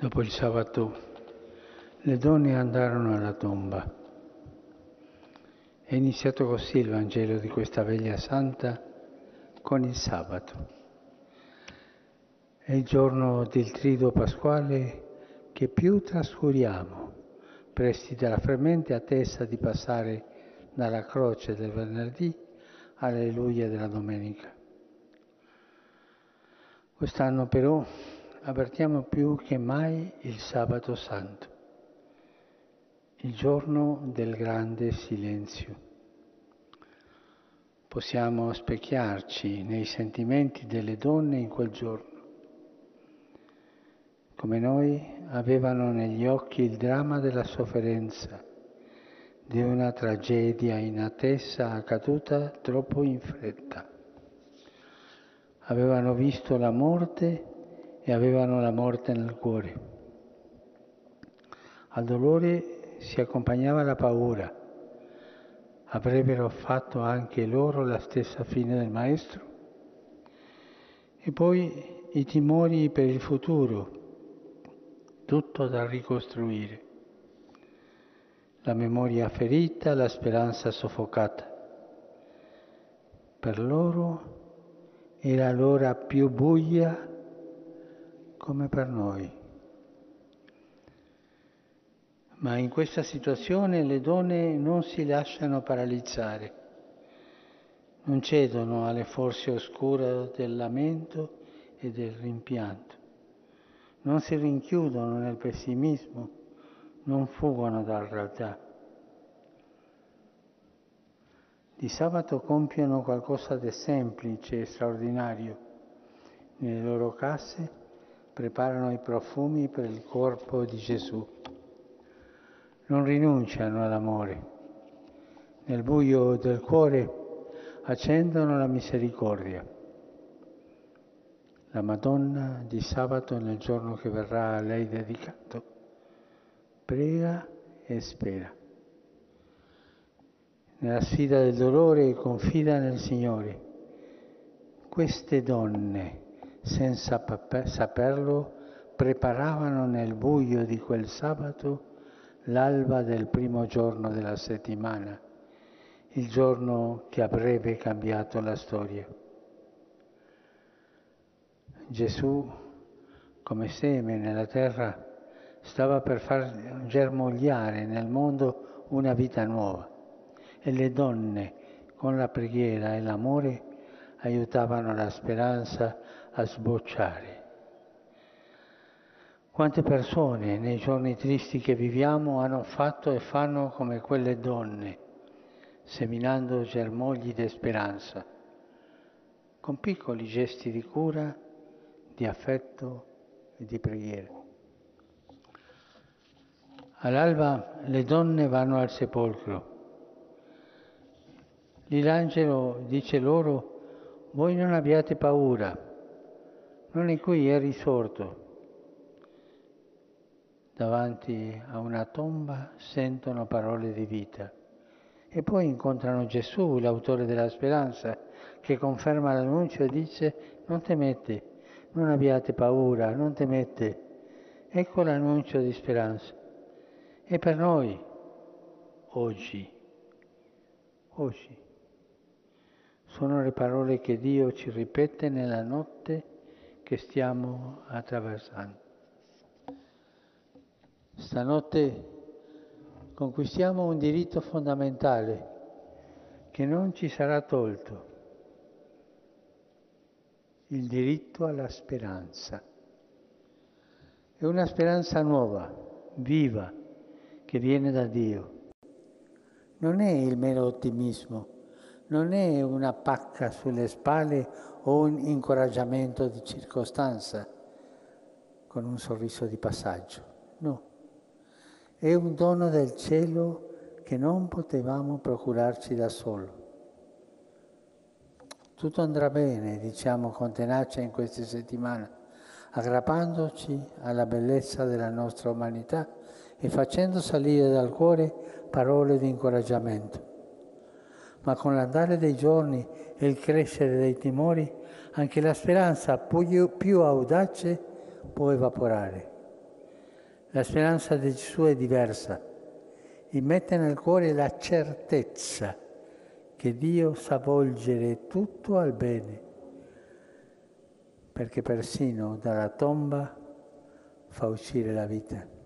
Dopo il sabato le donne andarono alla tomba. È iniziato così il Vangelo di questa veglia santa con il sabato. È il giorno del trido pasquale che più trascuriamo, presti dalla fremente attesa di passare dalla croce del venerdì all'alleluia della domenica. Quest'anno però avvertiamo più che mai il sabato santo, il giorno del grande silenzio. Possiamo specchiarci nei sentimenti delle donne in quel giorno. Come noi avevano negli occhi il dramma della sofferenza, di una tragedia in attesa accaduta troppo in fretta avevano visto la morte e avevano la morte nel cuore. Al dolore si accompagnava la paura. Avrebbero fatto anche loro la stessa fine del Maestro? E poi i timori per il futuro, tutto da ricostruire. La memoria ferita, la speranza soffocata. Per loro era l'ora più buia come per noi. Ma in questa situazione le donne non si lasciano paralizzare, non cedono alle forze oscure del lamento e del rimpianto, non si rinchiudono nel pessimismo, non fuggono dalla realtà di sabato compiono qualcosa di semplice e straordinario. Nelle loro case preparano i profumi per il corpo di Gesù. Non rinunciano all'amore. Nel buio del cuore accendono la misericordia. La Madonna di sabato, nel giorno che verrà a lei dedicato, prega e spera nella sfida del dolore confida nel Signore. Queste donne, senza saperlo, preparavano nel buio di quel sabato l'alba del primo giorno della settimana, il giorno che avrebbe cambiato la storia. Gesù, come seme nella terra, stava per far germogliare nel mondo una vita nuova e le donne con la preghiera e l'amore aiutavano la speranza a sbocciare. Quante persone nei giorni tristi che viviamo hanno fatto e fanno come quelle donne, seminando germogli di speranza, con piccoli gesti di cura, di affetto e di preghiera. All'alba le donne vanno al sepolcro Lì l'angelo dice loro, voi non abbiate paura, non è qui, è risorto. Davanti a una tomba sentono parole di vita e poi incontrano Gesù, l'autore della speranza, che conferma l'annuncio e dice non temete, non abbiate paura, non temete. Ecco l'annuncio di speranza. E per noi, oggi, oggi sono le parole che Dio ci ripete nella notte che stiamo attraversando. Stanotte conquistiamo un diritto fondamentale che non ci sarà tolto, il diritto alla speranza. È una speranza nuova, viva, che viene da Dio. Non è il mero ottimismo non è una pacca sulle spalle o un incoraggiamento di circostanza con un sorriso di passaggio, no. È un dono del cielo che non potevamo procurarci da solo. Tutto andrà bene, diciamo con tenacia in queste settimane, aggrappandoci alla bellezza della nostra umanità e facendo salire dal cuore parole di incoraggiamento ma con l'andare dei giorni e il crescere dei timori, anche la speranza più, più audace può evaporare. La speranza di Gesù è diversa. Immette nel cuore la certezza che Dio sa volgere tutto al bene, perché persino dalla tomba fa uscire la vita.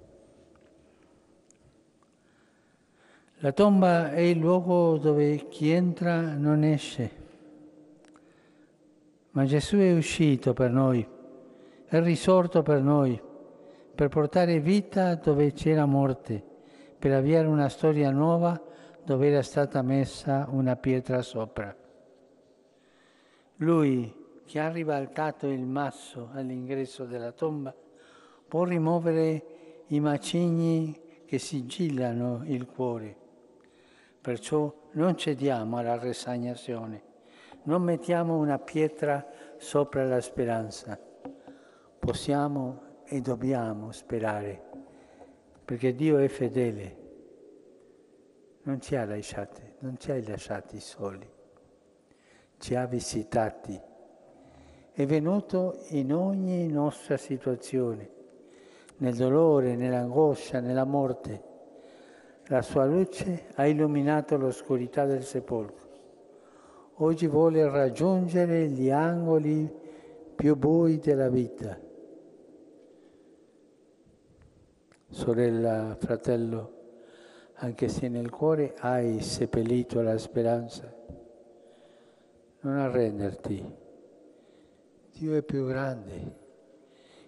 La tomba è il luogo dove chi entra non esce, ma Gesù è uscito per noi, è risorto per noi per portare vita dove c'era morte, per avviare una storia nuova dove era stata messa una pietra sopra. Lui, che ha ribaltato il masso all'ingresso della tomba, può rimuovere i macigni che sigillano il cuore. Perciò non cediamo alla resignazione, non mettiamo una pietra sopra la speranza. Possiamo e dobbiamo sperare, perché Dio è fedele, non ci ha lasciati, non ci ha lasciati soli, ci ha visitati, è venuto in ogni nostra situazione, nel dolore, nell'angoscia, nella morte. La sua luce ha illuminato l'oscurità del sepolcro. Oggi vuole raggiungere gli angoli più bui della vita sorella, fratello, anche se nel cuore hai seppellito la speranza, non arrenderti. Dio è più grande.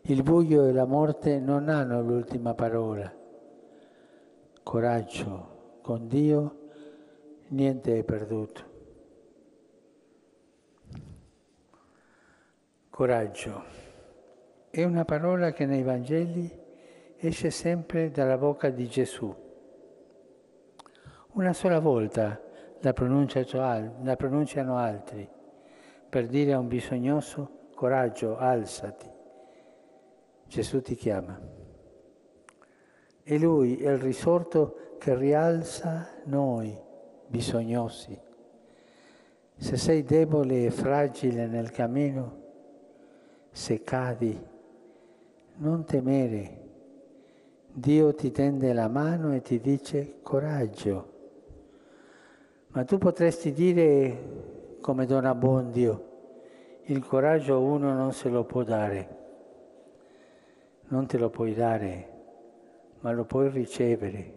Il buio e la morte non hanno l'ultima parola. Coraggio, con Dio niente è perduto. Coraggio è una parola che nei Vangeli esce sempre dalla bocca di Gesù. Una sola volta la, pronunciano altri per dire a un bisognoso coraggio, alzati. Gesù ti chiama. E lui è il risorto che rialza noi, bisognosi. Se sei debole e fragile nel cammino, se cadi, non temere Dio ti tende la mano e ti dice coraggio. Ma tu potresti dire come Don Abbondio, il coraggio uno non se lo può dare, non te lo puoi dare, ma lo puoi ricevere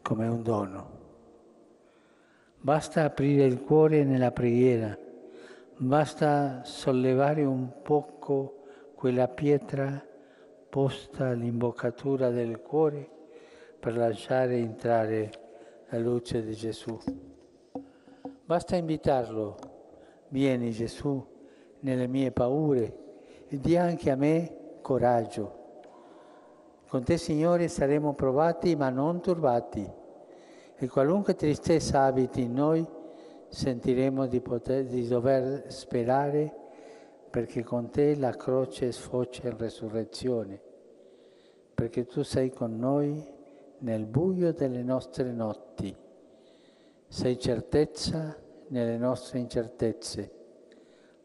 come un dono. Basta aprire il cuore nella preghiera, basta sollevare un poco quella pietra posta all'imboccatura del cuore per lasciare entrare la luce di Gesù. Basta invitarlo, vieni Gesù nelle mie paure e di anche a me coraggio. Con te Signore saremo provati ma non turbati. E qualunque tristezza abiti in noi sentiremo di, poter, di dover sperare perché con te la croce sfocia in resurrezione, perché tu sei con noi nel buio delle nostre notti, sei certezza nelle nostre incertezze,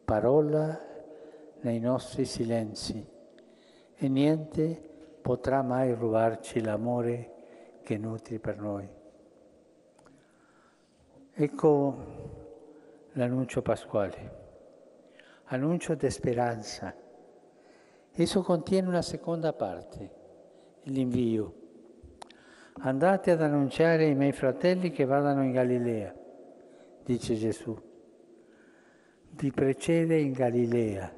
parola nei nostri silenzi. E niente potrà mai rubarci l'amore che nutri per noi. Ecco l'annuncio pasquale annuncio di speranza. Esso contiene una seconda parte, l'invio. Andate ad annunciare ai miei fratelli che vadano in Galilea, dice Gesù. Vi precede in Galilea,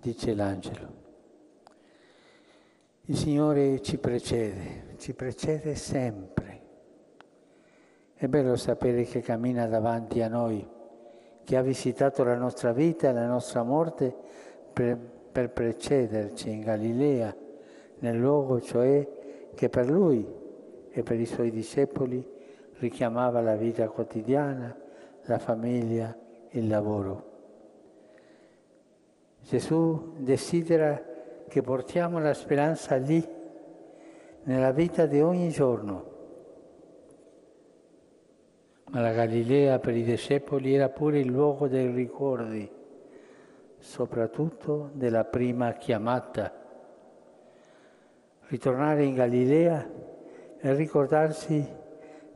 dice l'angelo. Il Signore ci precede, ci precede sempre. È bello sapere che cammina davanti a noi che ha visitato la nostra vita e la nostra morte per, per precederci in Galilea, nel luogo cioè che per lui e per i suoi discepoli richiamava la vita quotidiana, la famiglia, il lavoro. Gesù desidera che portiamo la speranza lì, nella vita di ogni giorno ma la Galilea per i discepoli era pure il luogo dei ricordi, soprattutto della prima chiamata. ritornare in Galilea e ricordarsi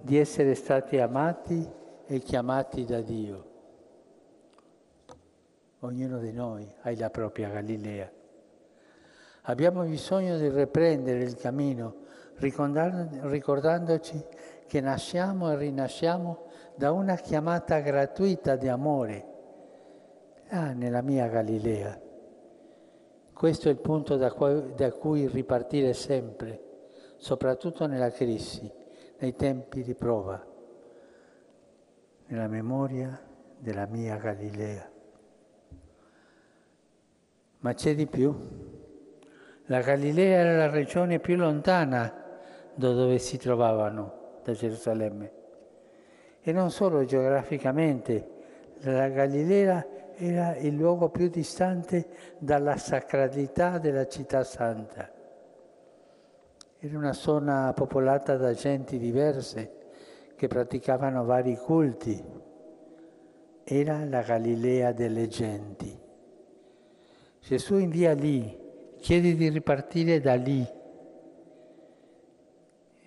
di essere stati amati e chiamati da Dio. Ognuno di noi ha la propria Galilea. Abbiamo bisogno di riprendere il cammino ricordandoci che nasciamo e rinasciamo da una chiamata gratuita di amore. Ah, nella mia Galilea. Questo è il punto da cui, da cui ripartire sempre, soprattutto nella crisi, nei tempi di prova, nella memoria della mia Galilea. Ma c'è di più. La Galilea era la regione più lontana da dove si trovavano, da Gerusalemme. E non solo geograficamente, la Galilea era il luogo più distante dalla sacralità della città santa. Era una zona popolata da genti diverse che praticavano vari culti. Era la Galilea delle genti. Gesù invia lì, chiede di ripartire da lì.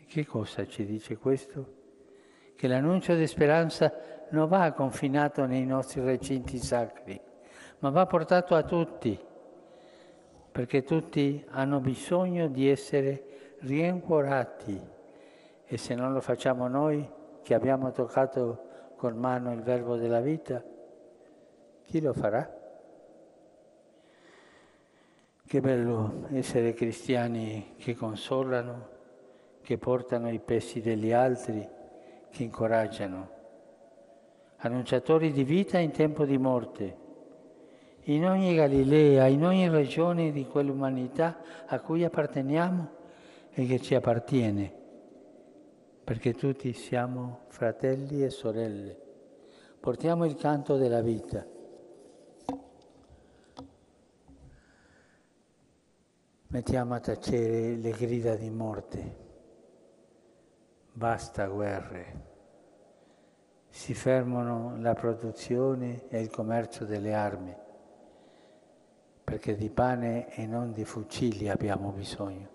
Che cosa ci dice questo? Che l'annuncio di speranza non va confinato nei nostri recinti sacri, ma va portato a tutti, perché tutti hanno bisogno di essere riancorati e se non lo facciamo noi, che abbiamo toccato con mano il verbo della vita, chi lo farà? Che bello essere cristiani che consolano, che portano i pesi degli altri, che incoraggiano annunciatori di vita in tempo di morte. In ogni Galilea, in ogni regione di quell'umanità a cui apparteniamo e che ci appartiene, perché tutti siamo fratelli e sorelle. Portiamo il canto della vita. Mettiamo a tacere le grida di morte. Basta guerre si fermano la produzione e il commercio delle armi, perché di pane e non di fucili abbiamo bisogno.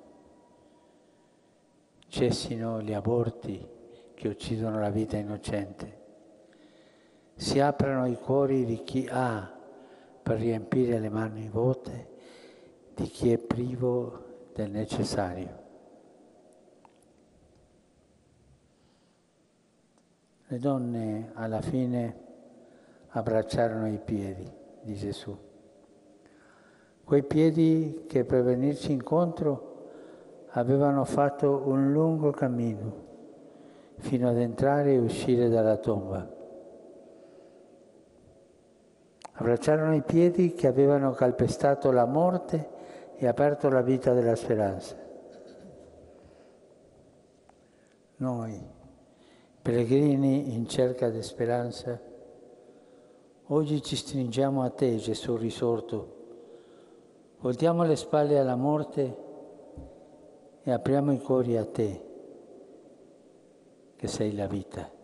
Cessino gli aborti che uccidono la vita innocente. Si aprano i cuori di chi ha per riempire le mani vuote di chi è privo del necessario. Le donne alla fine abbracciarono i piedi di Gesù. Quei piedi che per venirci incontro avevano fatto un lungo cammino fino ad entrare e uscire dalla tomba. Abbracciarono i piedi che avevano calpestato la morte e aperto la vita della speranza. Noi, Pellegrini in cerca di speranza, oggi ci stringiamo a te, Gesù risorto, voltiamo le spalle alla morte e apriamo i cuori a te, che sei la vita.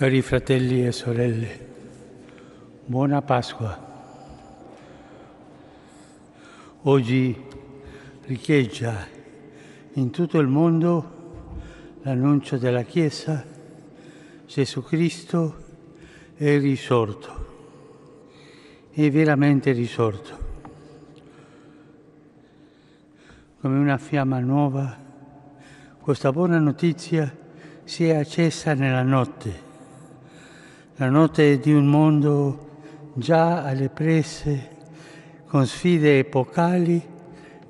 Cari fratelli e sorelle, buona Pasqua. Oggi riecheggia in tutto il mondo l'annuncio della Chiesa, Gesù Cristo è risorto, è veramente risorto, come una fiamma nuova. Questa buona notizia si è accesa nella notte la notte di un mondo già alle prese con sfide epocali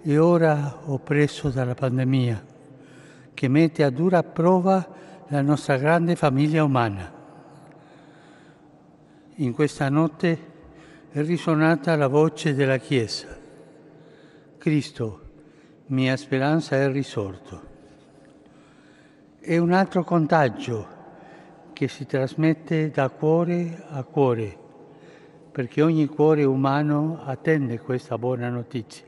e ora oppresso dalla pandemia, che mette a dura prova la nostra grande famiglia umana. In questa notte è risuonata la voce della Chiesa. Cristo, mia speranza, è risorto. È un altro contagio che si trasmette da cuore a cuore, perché ogni cuore umano attende questa buona notizia.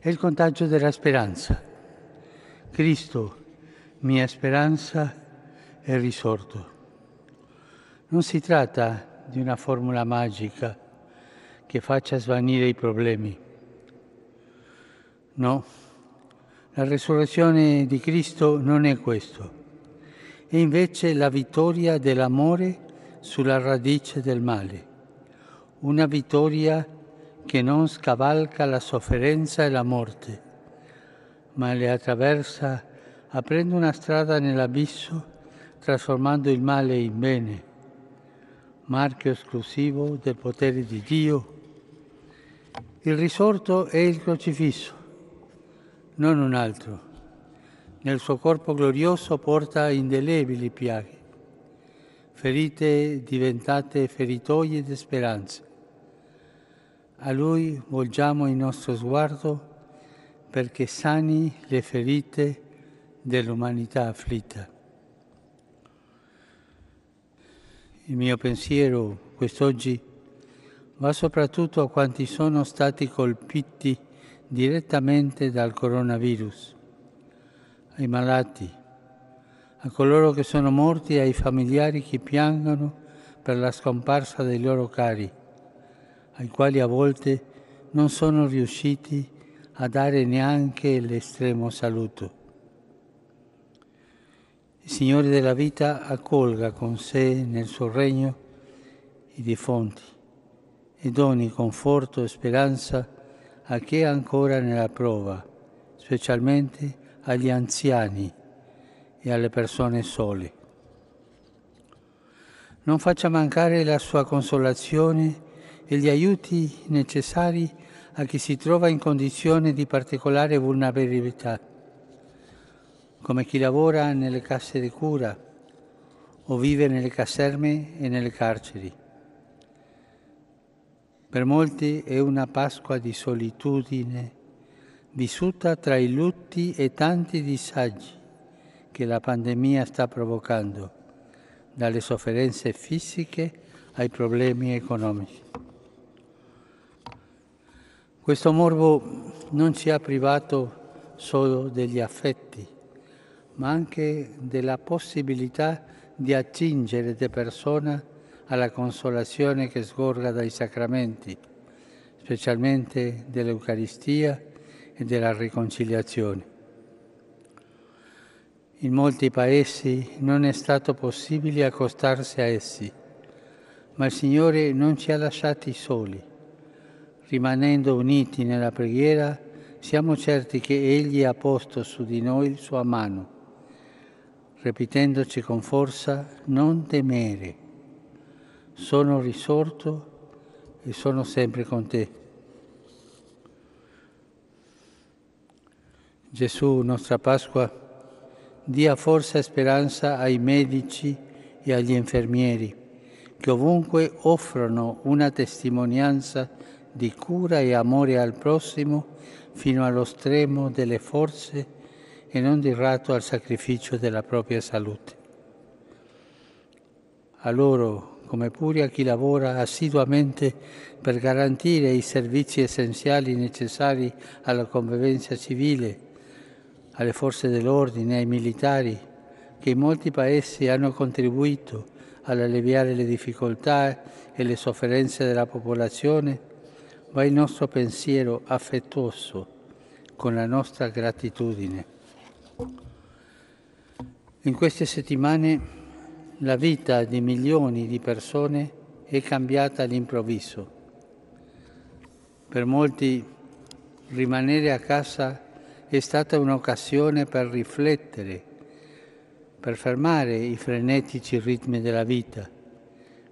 È il contagio della speranza. Cristo, mia speranza, è risorto. Non si tratta di una formula magica che faccia svanire i problemi. No, la resurrezione di Cristo non è questo è invece la vittoria dell'amore sulla radice del male, una vittoria che non scavalca la sofferenza e la morte, ma le attraversa aprendo una strada nell'abisso, trasformando il male in bene, marchio esclusivo del potere di Dio. Il risorto è il crocifisso, non un altro nel suo corpo glorioso porta indelebili piaghe, ferite diventate feritoie di speranze. A Lui volgiamo il nostro sguardo perché sani le ferite dell'umanità afflitta. Il mio pensiero quest'oggi va soprattutto a quanti sono stati colpiti direttamente dal coronavirus ai malati, a coloro che sono morti e ai familiari che piangono per la scomparsa dei loro cari, ai quali a volte non sono riusciti a dare neanche l'estremo saluto. Il Signore della vita accolga con sé nel suo regno i defunti e doni conforto e speranza a chi è ancora nella prova, specialmente agli anziani e alle persone sole. Non faccia mancare la sua consolazione e gli aiuti necessari a chi si trova in condizione di particolare vulnerabilità, come chi lavora nelle casse di cura o vive nelle caserme e nelle carceri. Per molti è una Pasqua di solitudine vissuta tra i lutti e tanti disagi che la pandemia sta provocando, dalle sofferenze fisiche ai problemi economici. Questo morbo non ci ha privato solo degli affetti, ma anche della possibilità di attingere de persona alla consolazione che sgorga dai sacramenti, specialmente dell'Eucaristia e della riconciliazione. In molti paesi non è stato possibile accostarsi a essi, ma il Signore non ci ha lasciati soli. Rimanendo uniti nella preghiera, siamo certi che Egli ha posto su di noi sua mano, ripetendoci con forza, non temere, sono risorto e sono sempre con te. Gesù, nostra Pasqua, dia forza e speranza ai medici e agli infermieri che ovunque offrono una testimonianza di cura e amore al prossimo fino allo stremo delle forze e non di ratto al sacrificio della propria salute. A loro, come pure a chi lavora assiduamente per garantire i servizi essenziali necessari alla convivenza civile, alle forze dell'ordine, ai militari, che in molti paesi hanno contribuito all'alleviare le difficoltà e le sofferenze della popolazione, va il nostro pensiero affettuoso con la nostra gratitudine. In queste settimane la vita di milioni di persone è cambiata all'improvviso. Per molti rimanere a casa è stata un'occasione per riflettere, per fermare i frenetici ritmi della vita,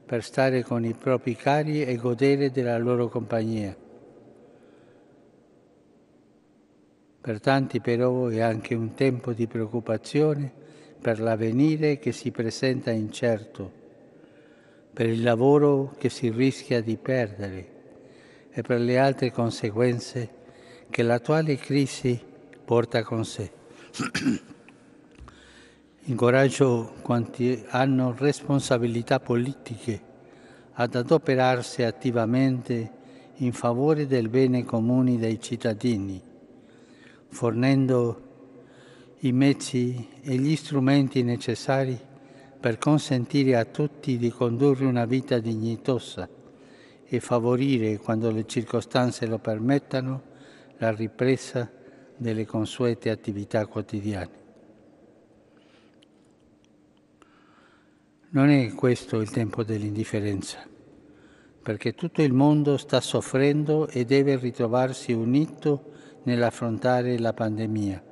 per stare con i propri cari e godere della loro compagnia. Per tanti però è anche un tempo di preoccupazione per l'avvenire che si presenta incerto, per il lavoro che si rischia di perdere e per le altre conseguenze che l'attuale crisi porta con sé. Incoraggio quanti hanno responsabilità politiche ad adoperarsi attivamente in favore del bene comune dei cittadini, fornendo i mezzi e gli strumenti necessari per consentire a tutti di condurre una vita dignitosa e favorire, quando le circostanze lo permettano, la ripresa delle consuete attività quotidiane. Non è questo il tempo dell'indifferenza, perché tutto il mondo sta soffrendo e deve ritrovarsi unito nell'affrontare la pandemia.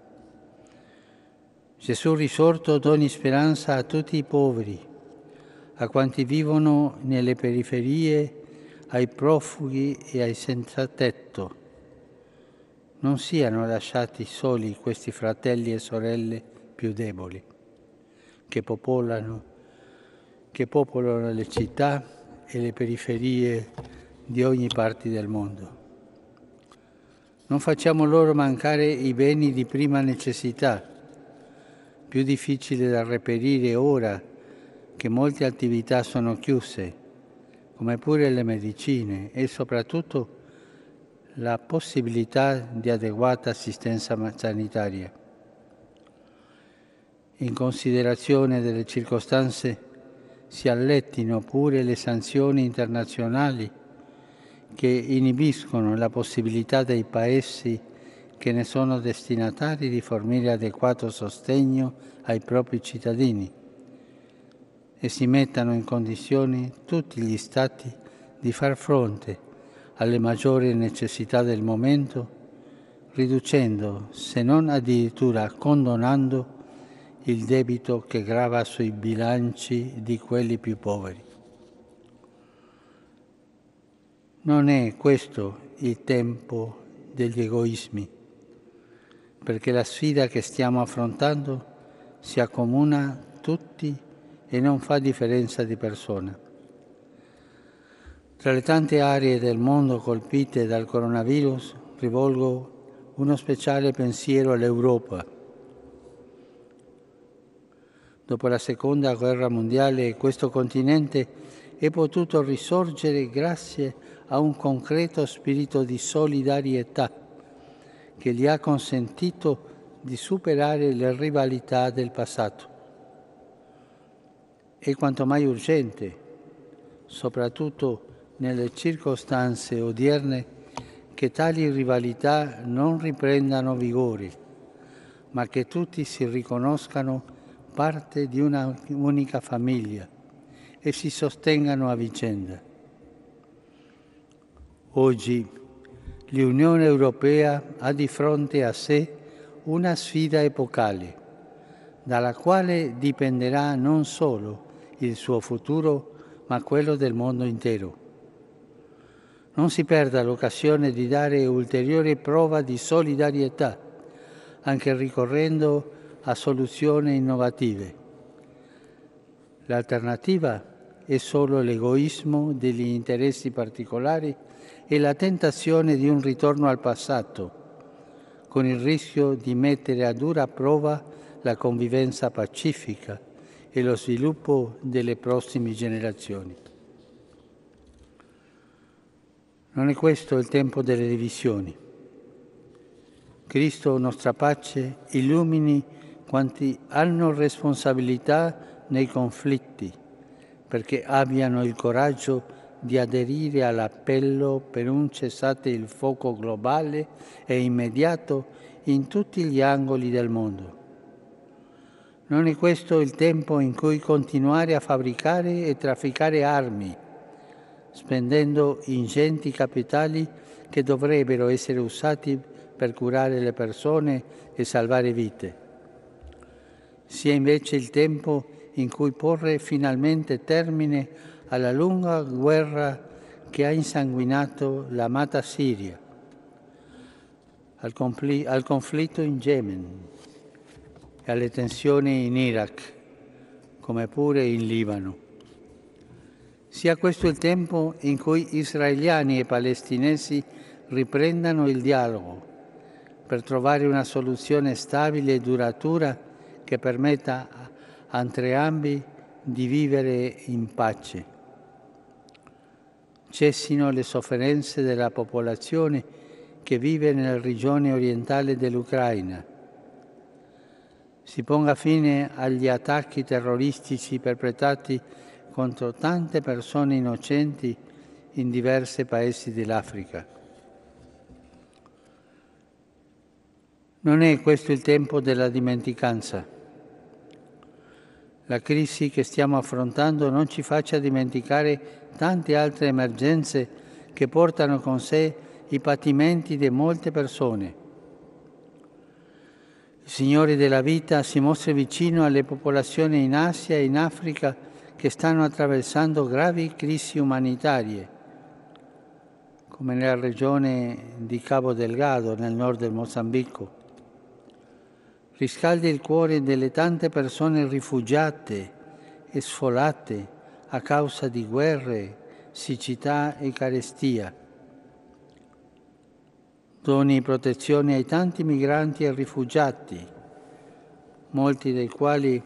Gesù risorto doni speranza a tutti i poveri, a quanti vivono nelle periferie, ai profughi e ai senza tetto non siano lasciati soli questi fratelli e sorelle più deboli, che popolano, che popolano le città e le periferie di ogni parte del mondo. Non facciamo loro mancare i beni di prima necessità, più difficili da reperire ora che molte attività sono chiuse, come pure le medicine e soprattutto la possibilità di adeguata assistenza sanitaria. In considerazione delle circostanze si allettino pure le sanzioni internazionali che inibiscono la possibilità dei paesi che ne sono destinatari di fornire adeguato sostegno ai propri cittadini e si mettano in condizioni tutti gli Stati di far fronte alle maggiori necessità del momento, riducendo, se non addirittura condonando, il debito che grava sui bilanci di quelli più poveri. Non è questo il tempo degli egoismi, perché la sfida che stiamo affrontando si accomuna tutti e non fa differenza di persona. Tra le tante aree del mondo colpite dal coronavirus rivolgo uno speciale pensiero all'Europa. Dopo la seconda guerra mondiale questo continente è potuto risorgere grazie a un concreto spirito di solidarietà che gli ha consentito di superare le rivalità del passato. È quanto mai urgente, soprattutto nelle circostanze odierne che tali rivalità non riprendano vigore, ma che tutti si riconoscano parte di una unica famiglia e si sostengano a vicenda. Oggi l'Unione Europea ha di fronte a sé una sfida epocale, dalla quale dipenderà non solo il suo futuro, ma quello del mondo intero non si perda l'occasione di dare ulteriore prova di solidarietà, anche ricorrendo a soluzioni innovative. L'alternativa è solo l'egoismo degli interessi particolari e la tentazione di un ritorno al passato, con il rischio di mettere a dura prova la convivenza pacifica e lo sviluppo delle prossime generazioni. Non è questo il tempo delle divisioni. Cristo, nostra pace, illumini quanti hanno responsabilità nei conflitti, perché abbiano il coraggio di aderire all'appello per un cessate il fuoco globale e immediato in tutti gli angoli del mondo. Non è questo il tempo in cui continuare a fabbricare e trafficare armi, spendendo ingenti capitali che dovrebbero essere usati per curare le persone e salvare vite. Sia invece il tempo in cui porre finalmente termine alla lunga guerra che ha insanguinato l'amata Siria, al, al conflitto in Yemen e alle tensioni in Iraq, come pure in Libano. Sia questo il tempo in cui israeliani e palestinesi riprendano il dialogo per trovare una soluzione stabile e duratura che permetta a entrambi di vivere in pace cessino le sofferenze della popolazione che vive nella regione orientale dell'Ucraina. Si ponga fine agli attacchi terroristici perpetrati contro tante persone innocenti in diversi paesi dell'Africa. Non è questo il tempo della dimenticanza. La crisi che stiamo affrontando non ci faccia dimenticare tante altre emergenze che portano con sé i patimenti di molte persone. Il Signore della vita si mostra vicino alle popolazioni in Asia e in Africa che stanno attraversando gravi crisi umanitarie, come nella regione di Cabo Delgado, nel nord del Mozambico. Riscaldi il cuore delle tante persone rifugiate e sfolate a causa di guerre, siccità e carestia. Doni protezione ai tanti migranti e rifugiati, molti dei quali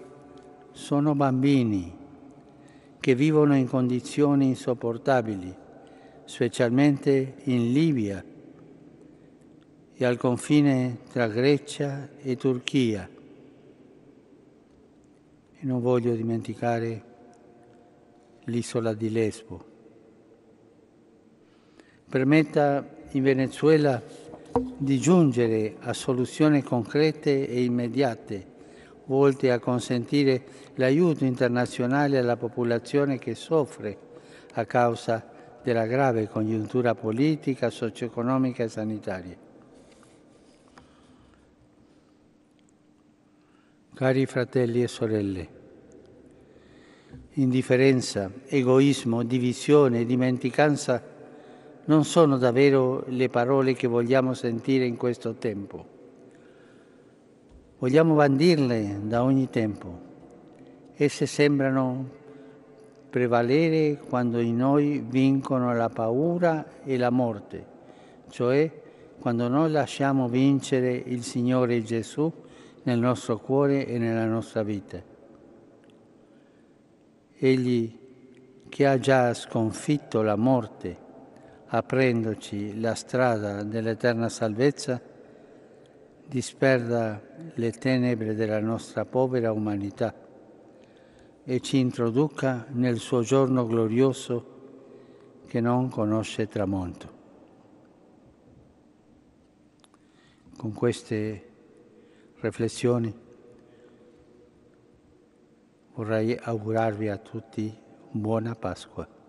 sono bambini che vivono in condizioni insopportabili, specialmente in Libia e al confine tra Grecia e Turchia. E non voglio dimenticare l'isola di Lesbo. Permetta in Venezuela di giungere a soluzioni concrete e immediate, volte a consentire l'aiuto internazionale alla popolazione che soffre a causa della grave congiuntura politica, socio-economica e sanitaria. Cari fratelli e sorelle, indifferenza, egoismo, divisione, dimenticanza non sono davvero le parole che vogliamo sentire in questo tempo. Vogliamo bandirle da ogni tempo. Esse sembrano prevalere quando in noi vincono la paura e la morte, cioè quando noi lasciamo vincere il Signore Gesù nel nostro cuore e nella nostra vita. Egli che ha già sconfitto la morte, aprendoci la strada dell'eterna salvezza, disperda le tenebre della nostra povera umanità e ci introduca nel suo giorno glorioso che non conosce tramonto. Con queste riflessioni vorrei augurarvi a tutti buona Pasqua.